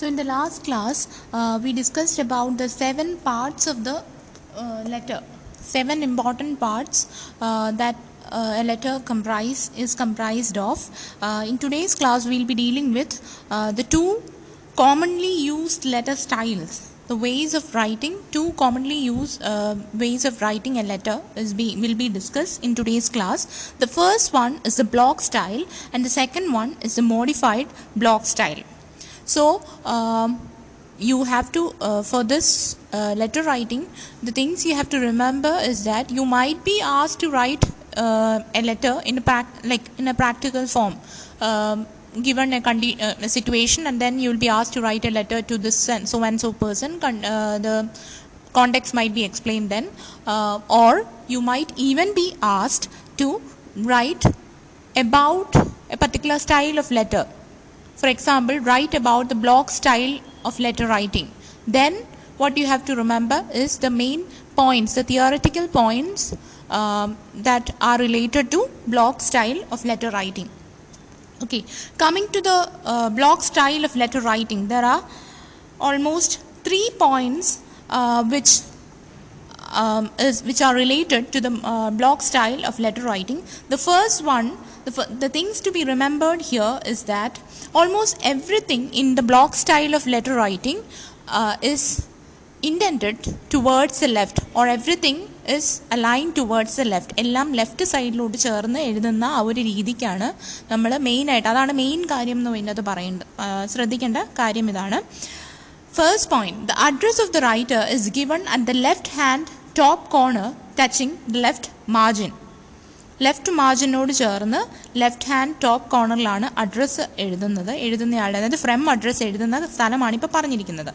So, in the last class, uh, we discussed about the seven parts of the uh, letter, seven important parts uh, that uh, a letter comprise is comprised of. Uh, in today's class, we'll be dealing with uh, the two commonly used letter styles. The ways of writing, two commonly used ways of writing a letter is be, will be discussed in today's class. The first one is the block style, and the second one is the modified block style. So, um, you have to uh, for this uh, letter writing the things you have to remember is that you might be asked to write uh, a letter in a like in a practical form um, given a, condi- uh, a situation and then you will be asked to write a letter to this so and so person con- uh, the context might be explained then uh, or you might even be asked to write about a particular style of letter for example write about the block style of letter writing. Then what you have to remember is the main points the theoretical points um, that are related to block style of letter writing. Okay coming to the uh, block style of letter writing there are almost three points uh, which um, is which are related to the uh, block style of letter writing. The first one the, the things to be remembered here is that almost everything in the block style of letter writing uh, is indented towards the left or everything is aligned towards the left എല്ലാം left സൈഡിലോട്ട് ചേർന്ന് എഴുതുന്ന ആ ഒരു രീതിക്കാണ് നമ്മൾ മെയിനായിട്ട് അതാണ് മെയിൻ കാര്യം എന്ന് ഇതിനകത്ത് പറയേണ്ട ശ്രദ്ധിക്കേണ്ട കാര്യം ഇതാണ് first point the address of the writer is given at the left hand top corner touching the left margin left മാർജിനോട് ചേർന്ന് ലെഫ്റ്റ് ഹാൻഡ് ടോപ്പ് കോർണറിലാണ് അഡ്രസ്സ് എഴുതുന്നത്. എഴുതുന്നയാളുടെ അതായത് ഫ്രം അഡ്രസ്സ് എഴുതുന്ന സ്ഥലമാണ് ഇപ്പോൾ പറഞ്ഞിരിക്കുന്നത്.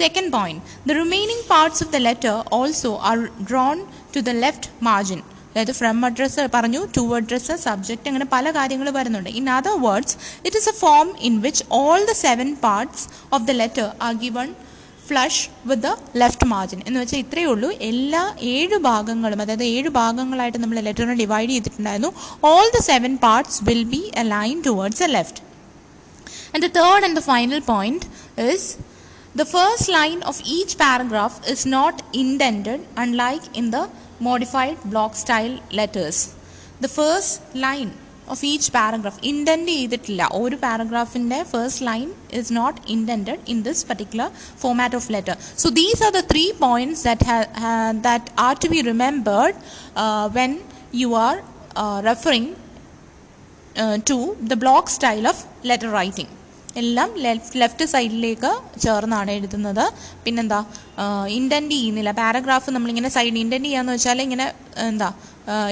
Second point the remaining parts of the letter also are drawn to the left margin അതായത് ഫ്രം അഡ്രസ്സ് പറഞ്ഞു ടു അഡ്രസ്സ് സബ്ജക്റ്റ് അങ്ങനെ പല കാര്യങ്ങൾ വരുന്നുണ്ട്. In other words it is a form in which all the seven parts of the letter are given flush with the left margin എന്ന് വെച്ചാൽ ഇത്രയേ ഉള്ളൂ എല്ലാ ഏഴ് ഭാഗങ്ങളും അതായത് ഏഴ് ഭാഗങ്ങളായിട്ട് നമ്മൾ ലെറ്ററിനെ ഡിവൈഡ് ചെയ്തിട്ടുണ്ടായിരുന്നു all the seven parts will be a line towards a left And the third and the final point is the first line of each paragraph is not indented, unlike in the modified block style letters. The first line of each paragraph indent ചെയ്തിട്ടില്ല. ഒരു പാരഗ്രാഫിന്റെ first line is not indented in this particular format of letter so these are the three points that that are to be remembered when you are referring to the block style of letter writing എല്ലാം left സൈഡിലേക്ക് ചേർന്നാണ് എഴുതുന്നത്. പിന്നെന്താ? Intent ചെയ്യുന്നില്ല. Paragraph നമ്മളിങ്ങനെ side intent ചെയ്യാന്ന് വെച്ചാൽ ഇങ്ങനെ എന്താ?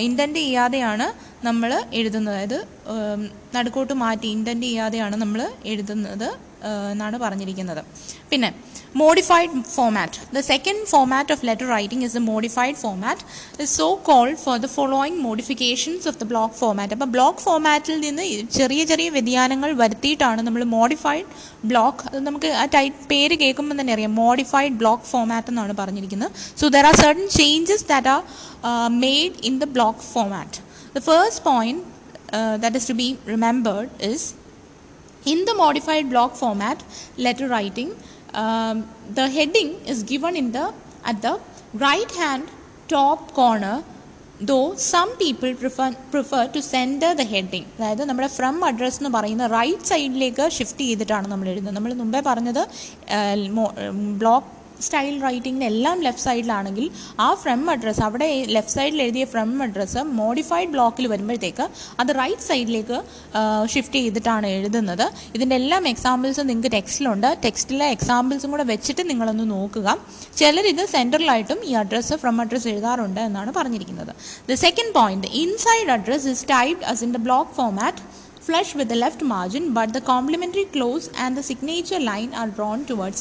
ഇന്റന്റ് ചെയ്യാതെയാണ് നമ്മൾ എഴുതുന്നത്. അതായത് നടുക്കോട്ട് മാറ്റി ഇന്റന്റ് ചെയ്യാതെയാണ് നമ്മൾ എഴുതുന്നത് എന്നാണ് പറഞ്ഞിരിക്കുന്നത്. പിന്നെ modified format the second format of letter writing is the modified format is so called for the following modifications of the block format അപ്പോൾ ബ്ലോക്ക് ഫോമാറ്റിൽ നിന്ന് ചെറിയ ചെറിയ വ്യതിയാനങ്ങൾ വരുത്തിയിട്ടാണ് നമ്മൾ മോഡിഫൈഡ് ബ്ലോക്ക് അത് നമുക്ക് ആ ടൈപ്പ് പേര് കേൾക്കുമ്പോൾ തന്നെ അറിയാം. മോഡിഫൈഡ് ബ്ലോക്ക് ഫോമാറ്റ് എന്നാണ് പറഞ്ഞിരിക്കുന്നത്. So there are certain changes that are made in the block format the first point that is to be remembered is in the modified block format letter writing um, the heading is given in the at the right hand top corner though some people prefer prefer to center the heading അതായത് നമ്മുടെ from address എന്ന് പറയുന്ന right സൈഡിലേക്ക് shift ചെയ്തിട്ടാണ് നമ്മൾ എഴുതുന്നത് നമ്മൾ മുമ്പേ പറഞ്ഞത് ബ്ലോക്ക് സ്റ്റൈൽ റൈറ്റിംഗിന് എല്ലാം ലെഫ്റ്റ് സൈഡിലാണെങ്കിൽ ആ ഫ്രം അഡ്രസ്സ് അവിടെ ലെഫ്റ്റ് സൈഡിൽ എഴുതിയ ഫ്രം അഡ്രസ്സ് മോഡിഫൈഡ് ബ്ലോക്കിൽ വരുമ്പോഴത്തേക്ക് അത് റൈറ്റ് സൈഡിലേക്ക് ഷിഫ്റ്റ് ചെയ്തിട്ടാണ് എഴുതുന്നത്. ഇതിന്റെ എല്ലാം എക്സാമ്പിൾസും നിങ്ങൾക്ക് ടെക്സ്റ്റിലുണ്ട് ടെക്സ്റ്റിലെ എക്സാമ്പിൾസും കൂടെ വെച്ചിട്ട് നിങ്ങളൊന്ന് നോക്കുക. ചിലർ ഇത് സെന്ററിലായിട്ടും ഈ അഡ്രസ്സ് ഫ്രം അഡ്രസ്സ് എഴുതാറുണ്ട് എന്നാണ് പറഞ്ഞിരിക്കുന്നത്. The second point inside address is typed as in the block format flush with the left margin but the complementary clause and the signature line are drawn towards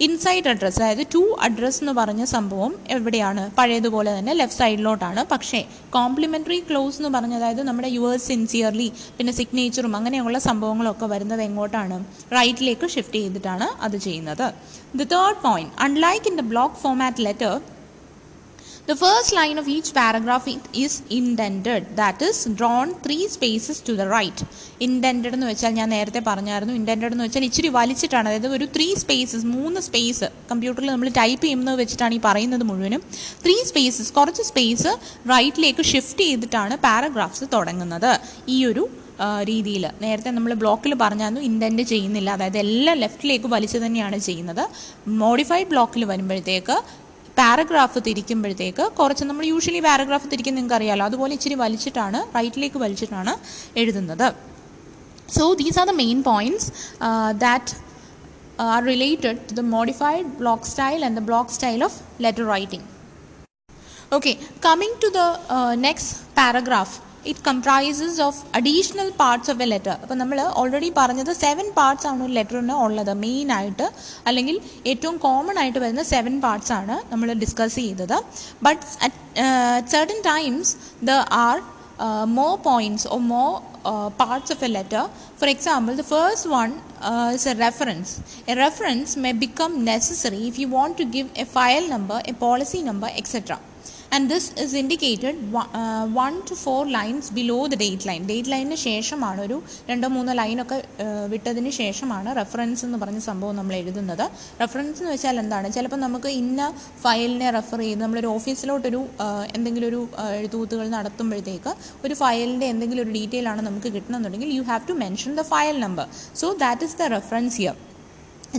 inside address അതായത് to address എന്ന് പറഞ്ഞ സംഭവം എവിടെയാണ്? പഴയതുപോലെ തന്നെ left സൈഡിലോട്ടാണ് പക്ഷേ complementary close എന്ന് പറഞ്ഞ അതായത് നമ്മുടെ യുവേഴ്സ് സിൻസിയർലി പിന്നെ സിഗ്നേച്ചറും അങ്ങനെയുള്ള സംഭവങ്ങളൊക്കെ വരുന്നത് എങ്ങോട്ടാണ്? റൈറ്റിലേക്ക് ഷിഫ്റ്റ് ചെയ്തിട്ടാണ് അത് ചെയ്യുന്നത്. The third point unlike in the block format letter The first line of each paragraph is indented, that is drawn three spaces to the right. Indented എന്ന് വെച്ചാൽ ഞാൻ നേരത്തെ പറഞ്ഞായിരുന്നു. ഇൻഡന്റഡ് എന്ന് വെച്ചാൽ ഇച്ചിരി വലിച്ചിട്ടാണ്. അതായത് ഒരു ത്രീ സ്പേസസ് മൂന്ന് സ്പേസ് കമ്പ്യൂട്ടറിൽ നമ്മൾ ടൈപ്പ് ചെയ്യുന്നത് വെച്ചിട്ടാണ് ഈ പറയുന്നത് മുഴുവനും. ത്രീ സ്പേസസ് കുറച്ച് സ്പേസ് റൈറ്റിലേക്ക് ഷിഫ്റ്റ് ചെയ്തിട്ടാണ് പാരഗ്രാഫ്സ് തുടങ്ങുന്നത്. ഈ ഒരു രീതിയിൽ നേരത്തെ നമ്മൾ ബ്ലോക്കിൽ പറഞ്ഞായിരുന്നു ഇൻഡന്റ് ചെയ്യുന്നില്ല. അതായത് എല്ലാം ലെഫ്റ്റിലേക്ക് വലിച്ചു തന്നെയാണ് ചെയ്യുന്നത്. മോഡിഫൈഡ് ബ്ലോക്കിൽ വരുമ്പോഴത്തേക്ക് പാരഗ്രാഫ് തിരിക്കുമ്പോഴത്തേക്ക് കുറച്ച് നമ്മൾ യൂഷ്വലി പാരഗ്രാഫ് തിരിക്കും നിങ്ങൾക്ക് അറിയാമല്ലോ അതുപോലെ ഇച്ചിരി വലിച്ചിട്ടാണ് റൈറ്റിലേക്ക് വലിച്ചിട്ടാണ് എഴുതുന്നത്. So these are the main points that are related to the modified block style and the block style of letter writing okay coming to the next paragraph it comprises of additional parts of a letter അപ്പോൾ നമ്മൾ already പറഞ്ഞത് seven parts ആണ് ഒരു ലെറ്ററിന് ഉള്ളത് main ആയിട്ട് അല്ലെങ്കിൽ ഏറ്റവും common ആയിട്ട് വരുന്ന സെവൻ പാർട്സ് ആണ് നമ്മൾ ഡിസ്കസ് ചെയ്തത് but at certain times the are more points or more parts of a letter. For example, the first one uh, is a reference. A reference may become necessary if you want to give a file number, a policy number. And this is indicated one to four lines below the date line date ലൈനിന് ശേഷമാണ് ഒരു രണ്ടോ മൂന്നോ ലൈനൊക്കെ വിട്ടതിന് ശേഷമാണ് reference എന്ന് പറഞ്ഞ സംഭവം നമ്മൾ എഴുതുന്നത്. റെഫറൻസ് എന്ന് വെച്ചാൽ എന്താണ്? ചിലപ്പോൾ നമുക്ക് ഇന്ന ഫയലിനെ റെഫർ ചെയ്ത് നമ്മളൊരു ഓഫീസിലോട്ടൊരു എന്തെങ്കിലും ഒരു എഴുത്തുകൂത്തുകൾ നടത്തുമ്പോഴത്തേക്ക് ഒരു ഫയലിന്റെ എന്തെങ്കിലും ഒരു ഡീറ്റെയിൽ ആണ് നമുക്ക് കിട്ടണമെന്നുണ്ടെങ്കിൽ you have to mention the file number so that is the reference year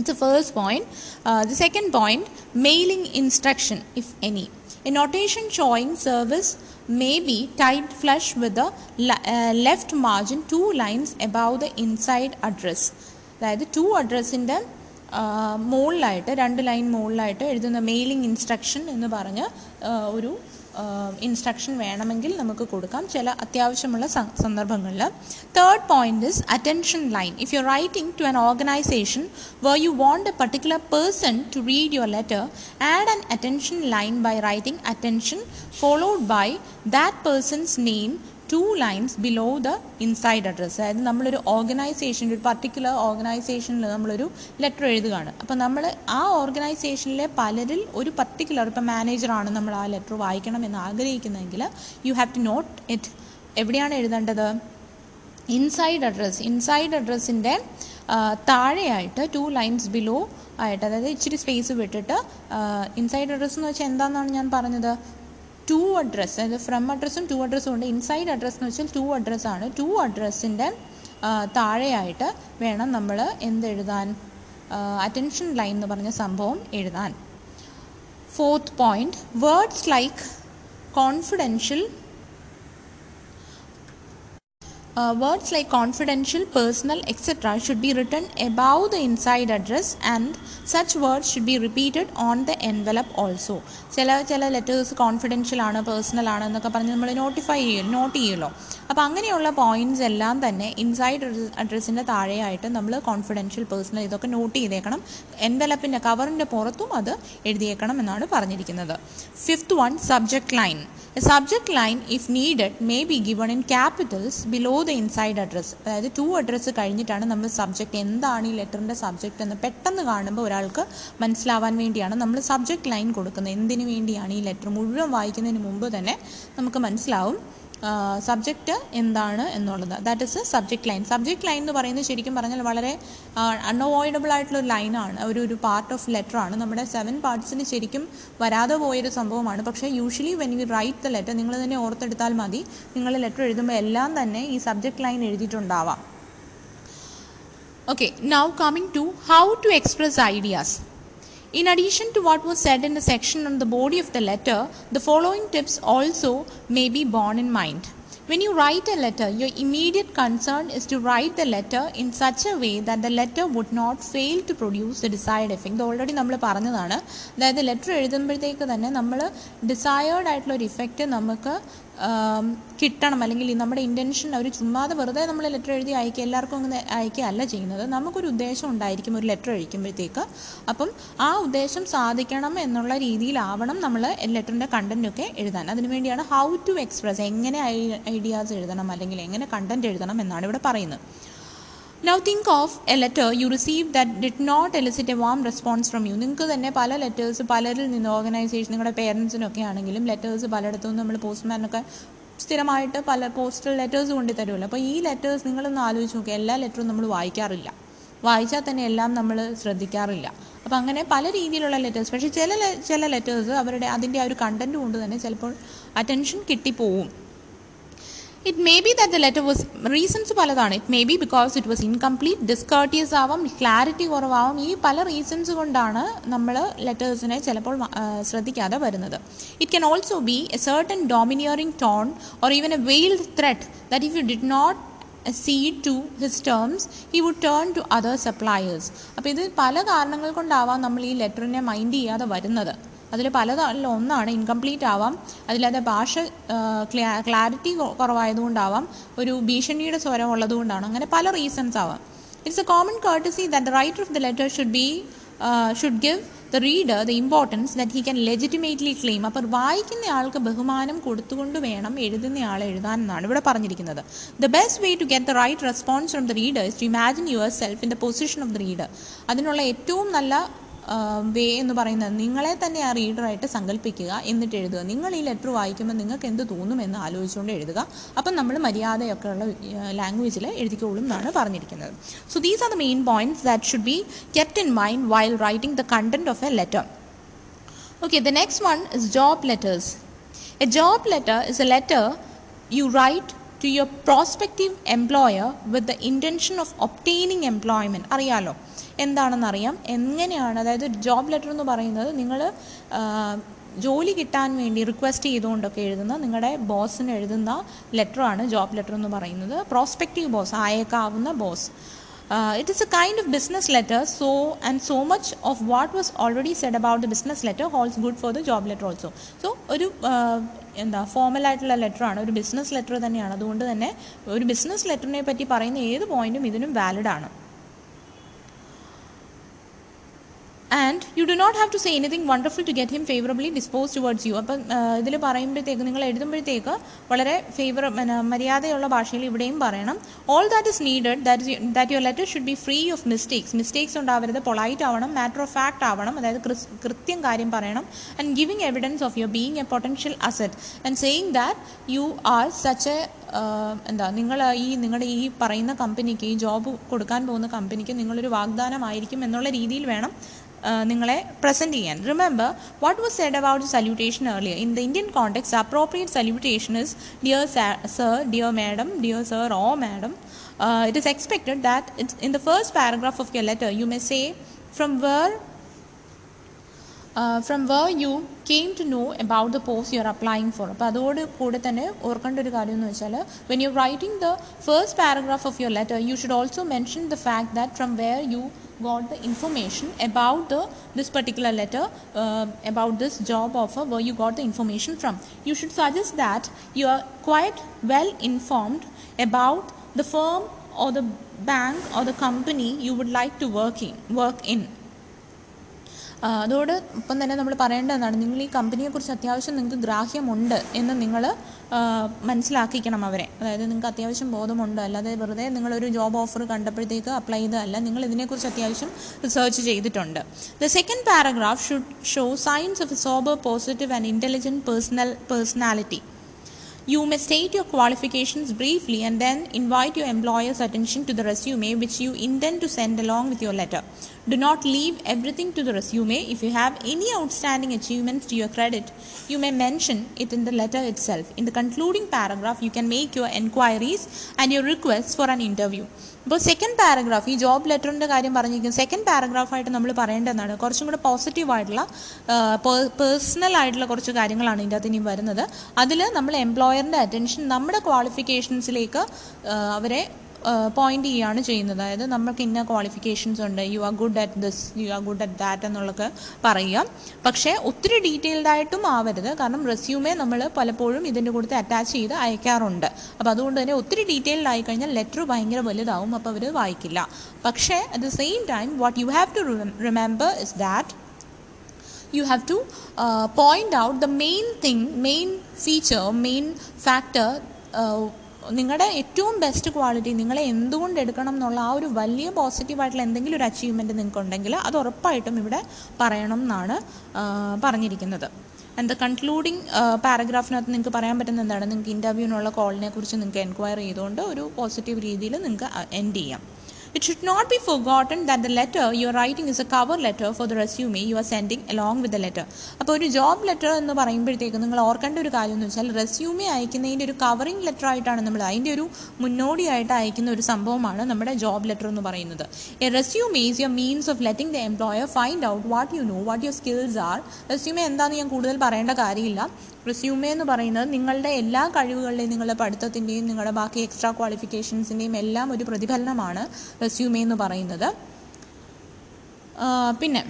the first point. Uh, the second point, mailing instruction, if any. A notation showing service may be typed flush with the le- uh, left margin two lines above the inside address. അതായത് to അഡ്രസ്സിൻ്റെ മുകളിലായിട്ട് രണ്ട് line മുകളിലായിട്ട് എഴുതുന്ന mailing instruction എന്ന് പറഞ്ഞ് ഒരു instruction വേണമെങ്കിൽ നമുക്ക് കൊടുക്കാം ചില അത്യാവശ്യമുള്ള സന്ദർഭങ്ങളിൽ. Third point is attention line if you writing to an organization where you want a particular person to read your letter add an attention line by writing attention followed by that person's name two lines below the inside address അതായത് നമ്മളൊരു ഓർഗനൈസേഷന്റെ ഒരു particular ഓർഗനൈസേഷനിൽ നമ്മളൊരു letter എഴുതുകയാണ്. അപ്പോൾ നമ്മൾ ആ ഓർഗനൈസേഷനിലെ പലരിൽ ഒരു പർട്ടിക്കുലർ ഇപ്പം മാനേജറാണ് നമ്മൾ ആ ലെറ്റർ വായിക്കണം എന്ന് ആഗ്രഹിക്കുന്നതെങ്കിൽ you have to note it എവിടെയാണ് എഴുതേണ്ടത്? ഇൻസൈഡ് അഡ്രസ്സ് ഇൻസൈഡ് അഡ്രസ്സിന്റെ താഴെയായിട്ട് ടു ലൈൻസ് ബിലോ ആയിട്ട് അതായത് ഇച്ചിരി സ്പേസ് വിട്ടിട്ട് ഇൻസൈഡ് അഡ്രസ്സ് എന്ന് വെച്ചാൽ എന്താണെന്നാണ് ഞാൻ പറഞ്ഞത്? ടു അഡ്രസ്സ് അതായത് ഫ്രം അഡ്രസ്സും ടു അഡ്രസ്സും ഉണ്ട്. ഇൻസൈഡ് അഡ്രസ്സ് എന്ന് വെച്ചാൽ ടു അഡ്രസ്സാണ് ടു അഡ്രസ്സിന്റെ താഴെയായിട്ട് വേണം നമ്മൾ എന്തെഴുതാൻ അറ്റൻഷൻ ലൈൻ എന്ന് പറഞ്ഞ സംഭവം എഴുതാൻ. Fourth point words like confidential Uh, words like confidential, personal, etc. should be written above the inside address and such words should be repeated on the envelope also. ചില ചില letters confidential ആണ് personal ആണ് എന്നൊക്കെ പറഞ്ഞ് നമ്മൾ notify ചെയ്യും not ചെയ്യുമല്ലോ അപ്പോൾ അങ്ങനെയുള്ള പോയിന്റ്സ് എല്ലാം തന്നെ ഇൻസൈഡ് അഡ്രസ്സിന്റെ താഴെയായിട്ട് നമ്മൾ കോൺഫിഡൻഷ്യൽ പേഴ്സണൽ ഇതൊക്കെ നോട്ട് ചെയ്തേക്കണം എൻവലപ്പിന്റെ കവറിന്റെ പുറത്തും അത് എഴുതിയേക്കണം എന്നാണ് പറഞ്ഞിരിക്കുന്നത് fifth one subject line a subject line if needed may be given in capitals below the inside address to to address കഴിഞ്ഞിട്ടാണ് നമ്മൾ സബ്ജക്റ്റ് എന്താണ് ഈ ലെറ്ററിന്റെ സബ്ജക്റ്റ് എന്ന് പെട്ടെന്ന് കാണുമ്പോൾ ഒരാൾക്ക് മനസ്സിലാവാൻ വേണ്ടിയാണ് നമ്മൾ സബ്ജക്റ്റ് ലൈൻ കൊടുക്കുന്നത്. എന്തിനു വേണ്ടിയാണ് ഈ ലെറ്റർ മുഴുവൻ വായിക്കുന്നതിന് മുമ്പ് തന്നെ നമുക്ക് മനസ്സിലാവും. സബ്ജക്റ്റ് എന്താണ് എന്നുള്ളത്. That is subject line subject line എന്ന് പറയുന്നത് ശരിക്കും പറഞ്ഞാൽ വളരെ അൺഅവോയ്ഡബിൾ ആയിട്ടുള്ള ഒരു ലൈനാണ് ഒരു ഒരു പാർട്ട് ഓഫ് ലെറ്റർ ആണ്. നമ്മുടെ സെവൻ പാർട്സിന് ശരിക്കും വരാതെ പോയൊരു സംഭവമാണ്. പക്ഷേ usually when you write the letter നിങ്ങൾ തന്നെ ഓർത്തെടുത്താൽ മതി നിങ്ങൾ ലെറ്റർ എഴുതുമ്പോൾ എല്ലാം തന്നെ ഈ subject line എഴുതിയിട്ടുണ്ടാവാം. Okay now coming to how to express ideas In addition to what was said in the section on the body of the letter, the following tips also may be borne in mind. When you write a letter, your immediate concern is to write the letter in such a way that the letter would not fail to produce the desired effect. ഇത് already നമ്മൾ പറഞ്ഞതാണ് അതായത് letter എഴുതുമ്പോഴത്തേക്ക് തന്നെ നമ്മൾ desired ആയിട്ടുള്ള ഒരു effect നമുക്ക് കിട്ടണം. അല്ലെങ്കിൽ നമ്മുടെ ഇന്റൻഷൻ അവർ ചുമ്മാതെ വെറുതെ നമ്മൾ ലെറ്റർ എഴുതി അയക്കുക എല്ലാവർക്കും അങ്ങനെ അയക്കുകയല്ല ചെയ്യുന്നത്. നമുക്കൊരു ഉദ്ദേശം ഉണ്ടായിരിക്കും ഒരു ലെറ്റർ അയക്കുമ്പോഴത്തേക്ക് അപ്പം ആ ഉദ്ദേശം സാധിക്കണം എന്നുള്ള രീതിയിലാവണം നമ്മൾ ലെറ്ററിന്റെ കണ്ടന്റൊക്കെ എഴുതാൻ. അതിനുവേണ്ടിയാണ് ഹൗ ടു എക്സ്പ്രസ് എങ്ങനെ ഐഡിയാസ് എഴുതണം അല്ലെങ്കിൽ എങ്ങനെ കണ്ടന്റ് എഴുതണം എന്നാണ് ഇവിടെ പറയുന്നത്. Now think of a letter you receive that did not elicit a warm response from you നിങ്ങൾക്ക് തന്നെ പല ലെറ്റേഴ്സ് പലരിൽ നിന്ന് ഓർഗനൈസേഷൻ നിങ്ങളുടെ പേരൻസിനൊക്കെ ആണെങ്കിലും ലെറ്റേഴ്സ് പലയിടത്തും നമ്മൾ പോസ്റ്റ്മാനൊക്കെ സ്ഥിരമായിട്ട് പല പോസ്റ്റൽ ലെറ്റേഴ്സ് കൊണ്ടു തരുമല്ലോ. അപ്പോൾ ഈ ലെറ്റേഴ്സ് നിങ്ങളൊന്ന് ആലോചിച്ച് നോക്കുക എല്ലാ ലെറ്ററും നമ്മൾ വായിക്കാറില്ല. വായിച്ചാൽ തന്നെ എല്ലാം നമ്മൾ ശ്രദ്ധിക്കാറില്ല. അപ്പോൾ അങ്ങനെ പല രീതിയിലുള്ള ലെറ്റേഴ്സ് പക്ഷേ ചില ചില ലെറ്റേഴ്സ് അവരുടെ അതിന്റെ ആ ഒരു കണ്ടന്റ് കൊണ്ട് തന്നെ ചിലപ്പോൾ attention കിട്ടിപ്പോവും. It may be that the letter was reasons പലതാണ്. It may be because it was incomplete discourteous ആവാം ക്ലാരിറ്റി കുറവാവും. ഈ പല റീസൺസ് കൊണ്ടാണ് നമ്മൾ ലെറ്റേഴ്സിനെ ചിലപ്പോൾ ശ്രദ്ധിക്കാതെ വരുന്നത്. It can also be a certain domineering tone or even a veiled threat that if you did not see to his terms he would turn to other suppliers അപ്പോൾ ഇത് പല കാരണങ്ങൾ കൊണ്ടാവാം നമ്മൾ ഈ ലെറ്ററിനെ മൈൻഡ് ചെയ്യാതെ വരുന്നത്. അതിൽ പലതല്ല ഒന്നാണ് ഇൻകംപ്ലീറ്റ് ആവാം. അതില്ലാതെ ഭാഷ ക്ലാരിറ്റി കുറവായതുകൊണ്ടാവാം. ഒരു ഭീഷണിയുടെ സ്വരം ഉള്ളതുകൊണ്ടാണ്. അങ്ങനെ പല റീസൺസ് ആവാം. It's a common courtesy that the writer of the letter should be should give the reader the importance that he can legitimately claim അപ്പോൾ വായിക്കുന്ന ആൾക്ക് ബഹുമാനം കൊടുത്തുകൊണ്ട് വേണം എഴുതുന്ന ആൾ എഴുതാൻ എന്നാണ് ഇവിടെ പറഞ്ഞിരിക്കുന്നത്. The best way to get the right response from the reader is to imagine yourself in the position of the reader അതിനുള്ള ഏറ്റവും നല്ല വേ എന്ന് പറയുന്നത് നിങ്ങളെ തന്നെ ആ റീഡറായിട്ട് സങ്കല്പിക്കുക എന്നിട്ട് എഴുതുക. നിങ്ങൾ ഈ ലെറ്റർ വായിക്കുമ്പോൾ നിങ്ങൾക്ക് എന്ത് തോന്നുമെന്ന് ആലോചിച്ചുകൊണ്ട് എഴുതുക. അപ്പം നമ്മൾ മര്യാദയൊക്കെ ഉള്ള ലാംഗ്വേജിൽ എഴുതിക്കോളും എന്നാണ് പറഞ്ഞിരിക്കുന്നത്. So these are the main points that should be kept in mind while writing the content of a letter okay the next one is job letters a job letter is a letter you write to your prospective employer with the intention of obtaining employment അറിയാലോ? എന്താണെന്നറിയാം എങ്ങനെയാണ് അതായത് job letter എന്ന് പറയുന്നത് നിങ്ങൾ ജോലി കിട്ടാൻ വേണ്ടി റിക്വസ്റ്റ് ചെയ്തുകൊണ്ടൊക്കെ എഴുതുന്ന നിങ്ങളുടെ ബോസിന് എഴുതുന്ന ലെറ്ററാണ് ജോബ് ലെറ്റർ എന്ന് പറയുന്നത്. Prospective boss ആയേക്കാവുന്ന boss it is a kind of business letter so and so much of what was already said about the business letter holds good for the job letter also so ഒരു എന്താ formal ആയിട്ടുള്ള ലെറ്ററാണ് ഒരു business letter തന്നെയാണ്. അതുകൊണ്ട് തന്നെ ഒരു business ലെറ്ററിനെ പറ്റി പറയുന്ന ഏത് പോയിന്റും ഇതിനും വാലിഡ് ആണ്. Do not have to say anything wonderful to get him favourably dispose towards you അപ്പം ഇതിൽ പറയുമ്പോഴത്തേക്ക് നിങ്ങൾ എഴുതുമ്പോഴത്തേക്ക് വളരെ ഫേവർ മര്യാദയുള്ള ഭാഷയിൽ ഇവിടെയും പറയണം. All that is needed that that your letter should be free of mistakes mistakes ഉണ്ടാവരുത് പൊളൈറ്റ് ആവണം മാറ്റർ ഓഫ് ഫാക്ട് ആവണം അതായത് കൃത്യം കാര്യം പറയണം and giving evidence of your being a potential asset and saying that you are such a എന്താ നിങ്ങൾ ഈ നിങ്ങളുടെ ഈ പറയുന്ന കമ്പനിക്ക് ഈ ജോബ് കൊടുക്കാൻ പോകുന്ന കമ്പനിക്ക് നിങ്ങളൊരു വാഗ്ദാനമായിരിക്കും എന്നുള്ള രീതിയിൽ വേണം. നിങ്ങളെ പ്രസന്റ് ചെയ്യാൻ. Remember what was said about salutation earlier in the Indian context appropriate salutation is dear sir dear madam dear sir or madam it is expected that it's in the first paragraph of your letter you may say from where from where you came to know about the post you are applying for അപ്പോൾ അതോട് കൂടെ തന്നെ ഓർക്കേണ്ട ഒരു കാര്യം എന്ന് വെച്ചാൽ when you writing the first paragraph of your letter you should also mention the fact that from where you got the information about the this particular letter uh, about this job offer where you got the information from. You should suggest that you are quite well informed about the firm or the bank or the company you would like to work in work in അതോട് ഇപ്പം തന്നെ നമ്മൾ പറയേണ്ടതെന്നാണ് നിങ്ങൾ ഈ കമ്പനിയെക്കുറിച്ച് അത്യാവശ്യം നിങ്ങൾക്ക് ഗ്രാഹ്യമുണ്ട് എന്ന് നിങ്ങൾ മനസ്സിലാക്കിക്കണം അവരെ. അതായത് നിങ്ങൾക്ക് അത്യാവശ്യം ബോധമുണ്ട് അല്ലാതെ വെറുതെ നിങ്ങളൊരു ജോബ് ഓഫർ കണ്ടപ്പോഴത്തേക്ക് അപ്ലൈ ചെയ്തതല്ല. നിങ്ങൾ ഇതിനെക്കുറിച്ച് അത്യാവശ്യം റിസർച്ച് ചെയ്തിട്ടുണ്ട്. The second paragraph should show signs of a sober positive and intelligent personal personality You may state your qualifications briefly and then invite your employer's attention to the resume which you intend to send along with your letter. Do not leave everything to the resume. If you have any outstanding achievements to your credit, you may mention it in the letter itself. In the concluding paragraph, you can make your enquiries and your requests for an interview. ഇപ്പോൾ second paragraph ഈ job ലെറ്ററിന്റെ കാര്യം പറഞ്ഞിരിക്കും second പാരഗ്രാഫായിട്ട് നമ്മൾ പറയേണ്ടതാണ് കുറച്ചും കൂടെ പോസിറ്റീവായിട്ടുള്ള പേഴ്സണൽ ആയിട്ടുള്ള കുറച്ച് കാര്യങ്ങളാണ് ഇതിന്റെ അകത്ത് ഇനി വരുന്നത് അതിൽ നമ്മൾ എംപ്ലോയറിന്റെ അറ്റൻഷൻ നമ്മുടെ ക്വാളിഫിക്കേഷൻസിലേക്ക് അവരെ പോയിന്റ് ചെയ്യുകയാണ് ചെയ്യുന്നത്. അതായത് നമുക്ക് ഇന്ന ക്വാളിഫിക്കേഷൻസ് ഉണ്ട്. You are good at this you are good at that എന്നുള്ളതൊക്കെ പറയുക. പക്ഷേ ഒത്തിരി ഡീറ്റെയിൽഡ് ആയിട്ടും ആവരുത്. കാരണം റെസ്യൂമേ നമ്മൾ പലപ്പോഴും ഇതിന്റെ കൂടെ അറ്റാച്ച് ചെയ്ത് അയക്കാറുണ്ട്. അപ്പോൾ അതുകൊണ്ട് തന്നെ ഒത്തിരി ഡീറ്റെയിൽഡ് ആയി കഴിഞ്ഞാൽ ലെറ്റർ ഭയങ്കര വലുതാവും. അപ്പോൾ അവർ വായിക്കില്ല. പക്ഷേ at the same time what you have to remember is that you have to uh, point out the main thing main feature main factor uh, നിങ്ങളുടെ ഏറ്റവും ബെസ്റ്റ് ക്വാളിറ്റി നിങ്ങളെ എന്തുകൊണ്ട് എടുക്കണം എന്നുള്ള ആ ഒരു വലിയ പോസിറ്റീവായിട്ടുള്ള എന്തെങ്കിലും ഒരു അച്ചീവ്മെന്റ് നിങ്ങൾക്ക് ഉണ്ടെങ്കിൽ അത് ഉറപ്പായിട്ടും ഇവിടെ പറയണം എന്നാണ് പറഞ്ഞിരിക്കുന്നത്. ആൻഡ് ദ കൺക്ലൂഡിങ് പാരഗ്രാഫിനകത്ത് നിങ്ങൾക്ക് പറയാൻ പറ്റുന്ന എന്താണ്? നിങ്ങൾക്ക് ഇന്റർവ്യൂവിനുള്ള കോളിനെ കുറിച്ച് നിങ്ങൾക്ക് എൻക്വയറി ചെയ്തുകൊണ്ട് ഒരു പോസിറ്റീവ് രീതിയിൽ നിങ്ങൾക്ക് എൻഡ് ചെയ്യാം. It should not be forgotten that the letter you are writing is a cover letter for the resume you are sending along with the letter. അപ്പോൾ ഒരു ജോബ് ലെറ്റർ എന്ന് പറയുമ്പോഴത്തേക്ക് നിങ്ങൾ ഓർക്കേണ്ട ഒരു കാര്യം എന്ന് വെച്ചാൽ റെസ്യൂമെ അയക്കുന്നതിന്റെ ഒരു കവറിംഗ് ലെറ്റർ ആയിട്ടാണ് നമ്മൾ അതിന്റെ ഒരു മുന്നോടിയായിട്ട് അയക്കുന്ന ഒരു സംഭവമാണ് നമ്മുടെ ജോബ് ലെറ്റർ എന്ന് പറയുന്നത്. A resume is your means of letting the employer find out what you know what your skills are resume എന്താണെന്ന് ഞാൻ കൂടുതൽ പറയേണ്ട കാര്യമില്ല. റെസ്യൂമെ എന്ന് പറയുന്നത് നിങ്ങളുടെ എല്ലാ കഴിവുകളുടെയും നിങ്ങളുടെ പഠിത്തത്തിന്റെയും നിങ്ങളുടെ ബാക്കി എക്സ്ട്രാ ക്വാളിഫിക്കേഷൻസിന്റെയും എല്ലാം ഒരു പ്രതിഫലനമാണ് റെസ്യൂമെ എന്ന് പറയുന്നത് പിന്നെ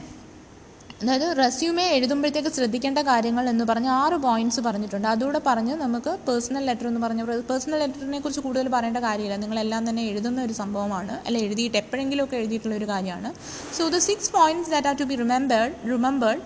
അതായത് റെസ്യൂമെ എഴുതുമ്പോഴത്തേക്ക് ശ്രദ്ധിക്കേണ്ട കാര്യങ്ങൾ എന്ന് പറഞ്ഞ് ആറ് പോയിന്റ്സ് പറഞ്ഞിട്ടുണ്ട്. അതുകൂടെ പറഞ്ഞ് നമുക്ക് പേഴ്സണൽ ലെറ്റർ എന്ന് പറഞ്ഞ പേഴ്സണൽ ലെറ്ററിനെ കുറിച്ച് കൂടുതൽ പറയേണ്ട കാര്യമില്ല. നിങ്ങളെല്ലാം തന്നെ എഴുതുന്ന ഒരു സംഭവമാണ്. അല്ല എഴുതിയിട്ട് എപ്പോഴെങ്കിലുമൊക്കെ എഴുതിയിട്ടുള്ള ഒരു കാര്യമാണ്. So the six points that are to be remembered remembered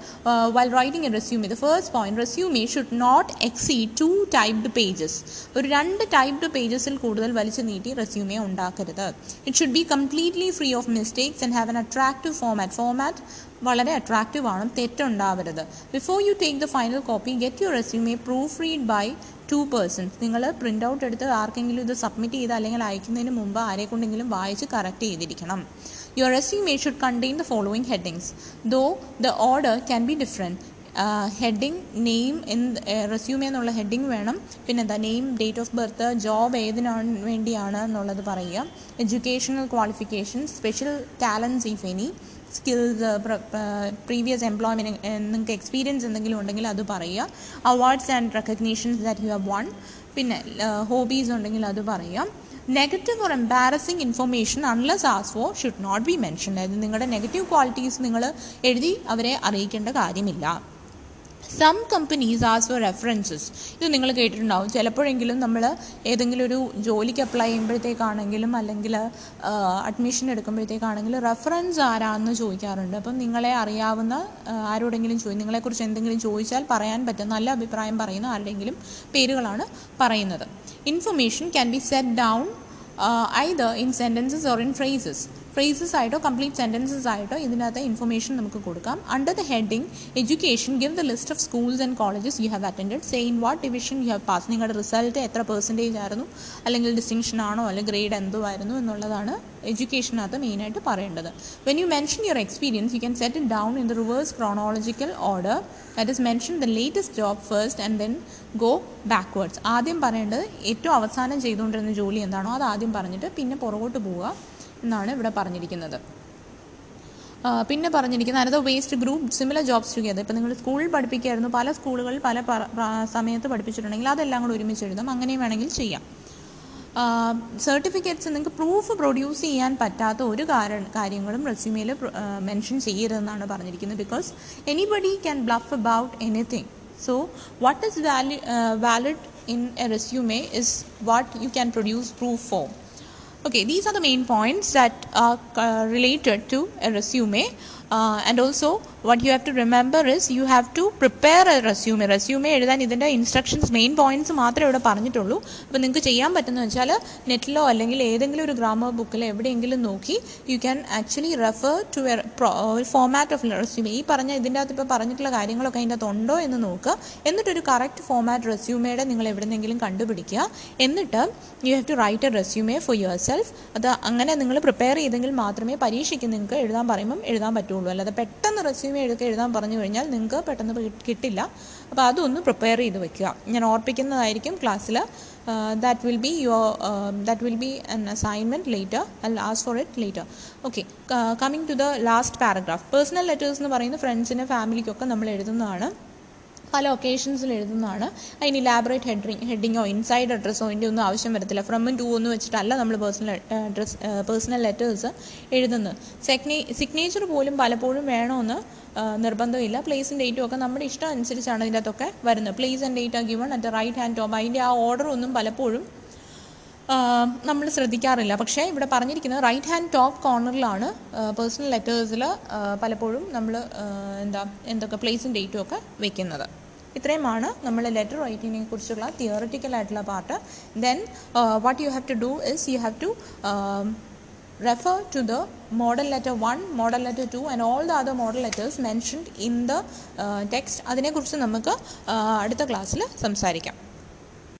while writing a resume the first point resume should not exceed two typed pages ഒരു രണ്ട് ടൈപ്ഡ് പേജസിൽ കൂടുതൽ വലിച്ചു നീട്ടി റെസ്യൂമെ ഉണ്ടാക്കരുത്. It should be completely free of mistakes and have an attractive format format വളരെ attractive ആണ്. തെറ്റുണ്ടാവരുത്. Before you take the final copy get your resume proofread by two persons നിങ്ങൾ പ്രിന്റ് ഔട്ട് എടുത്ത് ആർക്കെങ്കിലും ഇത് സബ്മിറ്റ് ചെയ്ത് അല്ലെങ്കിൽ അയക്കുന്നതിന് മുമ്പ് ആരെക്കൊണ്ടെങ്കിലും വായിച്ച് കറക്റ്റ് ചെയ്തിരിക്കണം. Your resume should contain the following headings though the order can be different heading name എന്ത് റെസ്യൂമെ എന്നുള്ള ഹെഡിങ് വേണം. പിന്നെ പിന്നെന്താ name date of birth job ഏതിനാണ് വേണ്ടിയാണ് എന്നുള്ളത് പറയുക. Educational qualification special talents if any skills previous employment നിങ്ങൾക്ക് experience എന്തെങ്കിലും ഉണ്ടെങ്കിൽ അത് പറയുക. Awards and recognitions that you have won പിന്നെ ഹോബീസ് ഉണ്ടെങ്കിൽ അത് പറയുക. Negative or embarrassing information unless as for should note be mention അതായത് നിങ്ങളുടെ നെഗറ്റീവ് ക്വാളിറ്റീസ് നിങ്ങൾ എഴുതി അവരെ അറിയിക്കേണ്ട കാര്യമില്ല. Some companies as for references ഇത് നിങ്ങൾ കേട്ടിട്ടുണ്ടാവും. ചിലപ്പോഴെങ്കിലും നമ്മൾ ഏതെങ്കിലും ഒരു ജോലിക്ക് അപ്ലൈ ചെയ്യുമ്പോഴത്തേക്കാണെങ്കിലും അല്ലെങ്കിൽ അഡ്മിഷൻ എടുക്കുമ്പോഴത്തേക്കാണെങ്കിലും റെഫറൻസ് ആരാന്ന് ചോദിക്കാറുണ്ട്. അപ്പം നിങ്ങളെ അറിയാവുന്ന ആരോടെങ്കിലും ചോദി നിങ്ങളെക്കുറിച്ച് എന്തെങ്കിലും ചോദിച്ചാൽ പറയാൻ പറ്റും നല്ല അഭിപ്രായം പറയുന്ന ആരുടെങ്കിലും പേരുകളാണ് പറയുന്നത്. Information can be set down either in sentences or in phrases phrases ആയിട്ടോ കംപ്ലീറ്റ് സെന്റൻസസ് ആയിട്ടോ ഇതിനകത്ത് ഇൻഫർമേഷൻ നമുക്ക് കൊടുക്കാം. Under the heading education give the list of schools and colleges you have attend say in what division you have pass നിങ്ങളുടെ result എത്ര percentage ആയിരുന്നു? അല്ലെങ്കിൽ distinction ആണോ? അല്ലെങ്കിൽ ഗ്രേഡ് എന്തോ ആയിരുന്നു? എന്നുള്ളതാണ് എഡ്യൂക്കേഷനകത്ത് മെയിനായിട്ട് പറയേണ്ടത്. When you mention your experience you can set down in the reverse chronological order that is mention the latest job first and then go backwards ആദ്യം പറയേണ്ടത് ഏറ്റവും അവസാനം ചെയ്തുകൊണ്ടിരുന്ന ജോലി എന്താണോ അത് ആദ്യം പറഞ്ഞിട്ട് പിന്നെ പുറകോട്ട് പോവുക. എന്നാണ് ഇവിടെ പറഞ്ഞിരിക്കുന്നത്. പിന്നെ പറഞ്ഞിരിക്കുന്ന another waste group similar jobs together ഇപ്പോൾ നിങ്ങൾ സ്കൂളിൽ പഠിപ്പിക്കുകയായിരുന്നു പല സ്കൂളുകളിൽ പല സമയത്ത് പഠിപ്പിച്ചിട്ടുണ്ടെങ്കിൽ അതെല്ലാം കൂടെ ഒരുമിച്ച് എഴുതാം. അങ്ങനെയും വേണമെങ്കിൽ ചെയ്യാം. സർട്ടിഫിക്കറ്റ്സ് നിങ്ങൾക്ക് പ്രൂഫ് പ്രൊഡ്യൂസ് ചെയ്യാൻ പറ്റാത്ത ഒരു കാരണം കാര്യങ്ങളും റെസ്യൂമിയിൽ മെൻഷൻ ചെയ്യരുതെന്നാണ് പറഞ്ഞിരിക്കുന്നത്. Because anybody can bluff about anything so what is vali valid in a resume is what you can produce proof for Okay, these are the main points that are uh, related to a resume. Uh, and also, what you have to remember is you have to prepare a resume. Resume എഴുതാൻ ഇതിന്റെ instructions main points മാത്രമേ ഇവിടെ പറഞ്ഞിട്ടുള്ളൂ. അപ്പോൾ നിങ്ങൾക്ക് ചെയ്യാൻ പറ്റുന്ന വെച്ചാൽ നെറ്റിലോ അല്ലെങ്കിൽ ഏതെങ്കിലും ഒരു ഗ്രാമർ ബുക്കിലോ എവിടെയെങ്കിലും നോക്കി you can actually refer to a format of resume ഈ പറഞ്ഞ ഇതിന്റെ അകത്ത് ഇപ്പോൾ പറഞ്ഞിട്ടുള്ള കാര്യങ്ങളൊക്കെ അതിന്റെ അകത്ത് ഉണ്ടോ എന്ന് നോക്കുക. എന്നിട്ടൊരു കറക്റ്റ് ഫോമാറ്റ് റെസ്യൂമയുടെ നിങ്ങൾ എവിടെന്നെങ്കിലും കണ്ടുപിടിക്കുക. എന്നിട്ട് you have to write a resume for yourself അത് അങ്ങനെ നിങ്ങൾ പ്രിപ്പയർ ചെയ്തെങ്കിൽ മാത്രമേ പരീക്ഷയ്ക്ക് നിങ്ങൾക്ക് എഴുതാൻ പറയുമ്പം എഴുതാൻ പറ്റുള്ളൂ. അല്ലാതെ പെട്ടെന്ന് റെസ്യൂമെ എടുക്കുക എഴുതാൻ പറഞ്ഞു കഴിഞ്ഞാൽ നിങ്ങൾക്ക് പെട്ടെന്ന് കിട്ടില്ല. അപ്പോൾ അതൊന്ന് പ്രിപ്പയർ ചെയ്ത് വെക്കുക. ഞാൻ ഓർപ്പിക്കുന്നതായിരിക്കും ക്ലാസ്സിൽ that will be your that will be an assignment later all as for it later okay coming to the last paragraph personal letters എന്ന് പറയുന്നത് ഫ്രണ്ട്സിന് ഫാമിലിക്കൊക്കെ നമ്മൾ എഴുതുന്നതാണ്. പല ഒക്കേഷൻസിൽ എഴുതുന്നതാണ്. അതിന് ഇലാബറേറ്റ് ഹെഡിങ് ഹെഡിങ്ങോ ഇൻസൈഡ് അഡ്രസ്സോ അതിന്റെ ഒന്നും ആവശ്യം വരത്തില്ല. ഫ്രമും ടു എന്ന് വെച്ചിട്ടല്ല നമ്മൾ പേഴ്സണൽ അഡ്രസ് പേഴ്സണൽ ലെറ്റേഴ്സ് എഴുതുന്നത്. സെഗ്നേ സിഗ്നേച്ചർ പോലും പലപ്പോഴും വേണമെന്ന് നിർബന്ധമില്ല. പ്ലേസും ഡേറ്റും ഒക്കെ നമ്മുടെ ഇഷ്ടം അനുസരിച്ചാണ് ഇതിന്റെ അകത്തൊക്കെ വരുന്നത് പ്ലേസ് ആൻഡ് ഡേറ്റ് ആ given at right hand top അതിന്റെ ആ ഓർഡർ ഒന്നും പലപ്പോഴും നമ്മൾ ശ്രദ്ധിക്കാറില്ല. പക്ഷേ ഇവിടെ പറഞ്ഞിരിക്കുന്നത് റൈറ്റ് ഹാൻഡ് ടോപ്പ് കോർണറിലാണ് പേഴ്സണൽ ലെറ്റേഴ്സിൽ പലപ്പോഴും നമ്മൾ എന്താ എന്തൊക്കെ പ്ലേസും ഡേറ്റും ഒക്കെ വെക്കുന്നത്. ഇത്രയുമാണ് നമ്മൾ ലെറ്റർ റൈറ്റിങ്ങിനെ കുറിച്ചുള്ള തിയറിറ്റിക്കൽ ആയിട്ടുള്ള part then what you have to do is you have to refer to the model letter 1 model letter 2 and all the other model letters mentioned in the uh, text. അതിനെക്കുറിച്ച് നമുക്ക് uh, അടുത്ത ക്ലാസ്സിൽ സംസാരിക്കാം.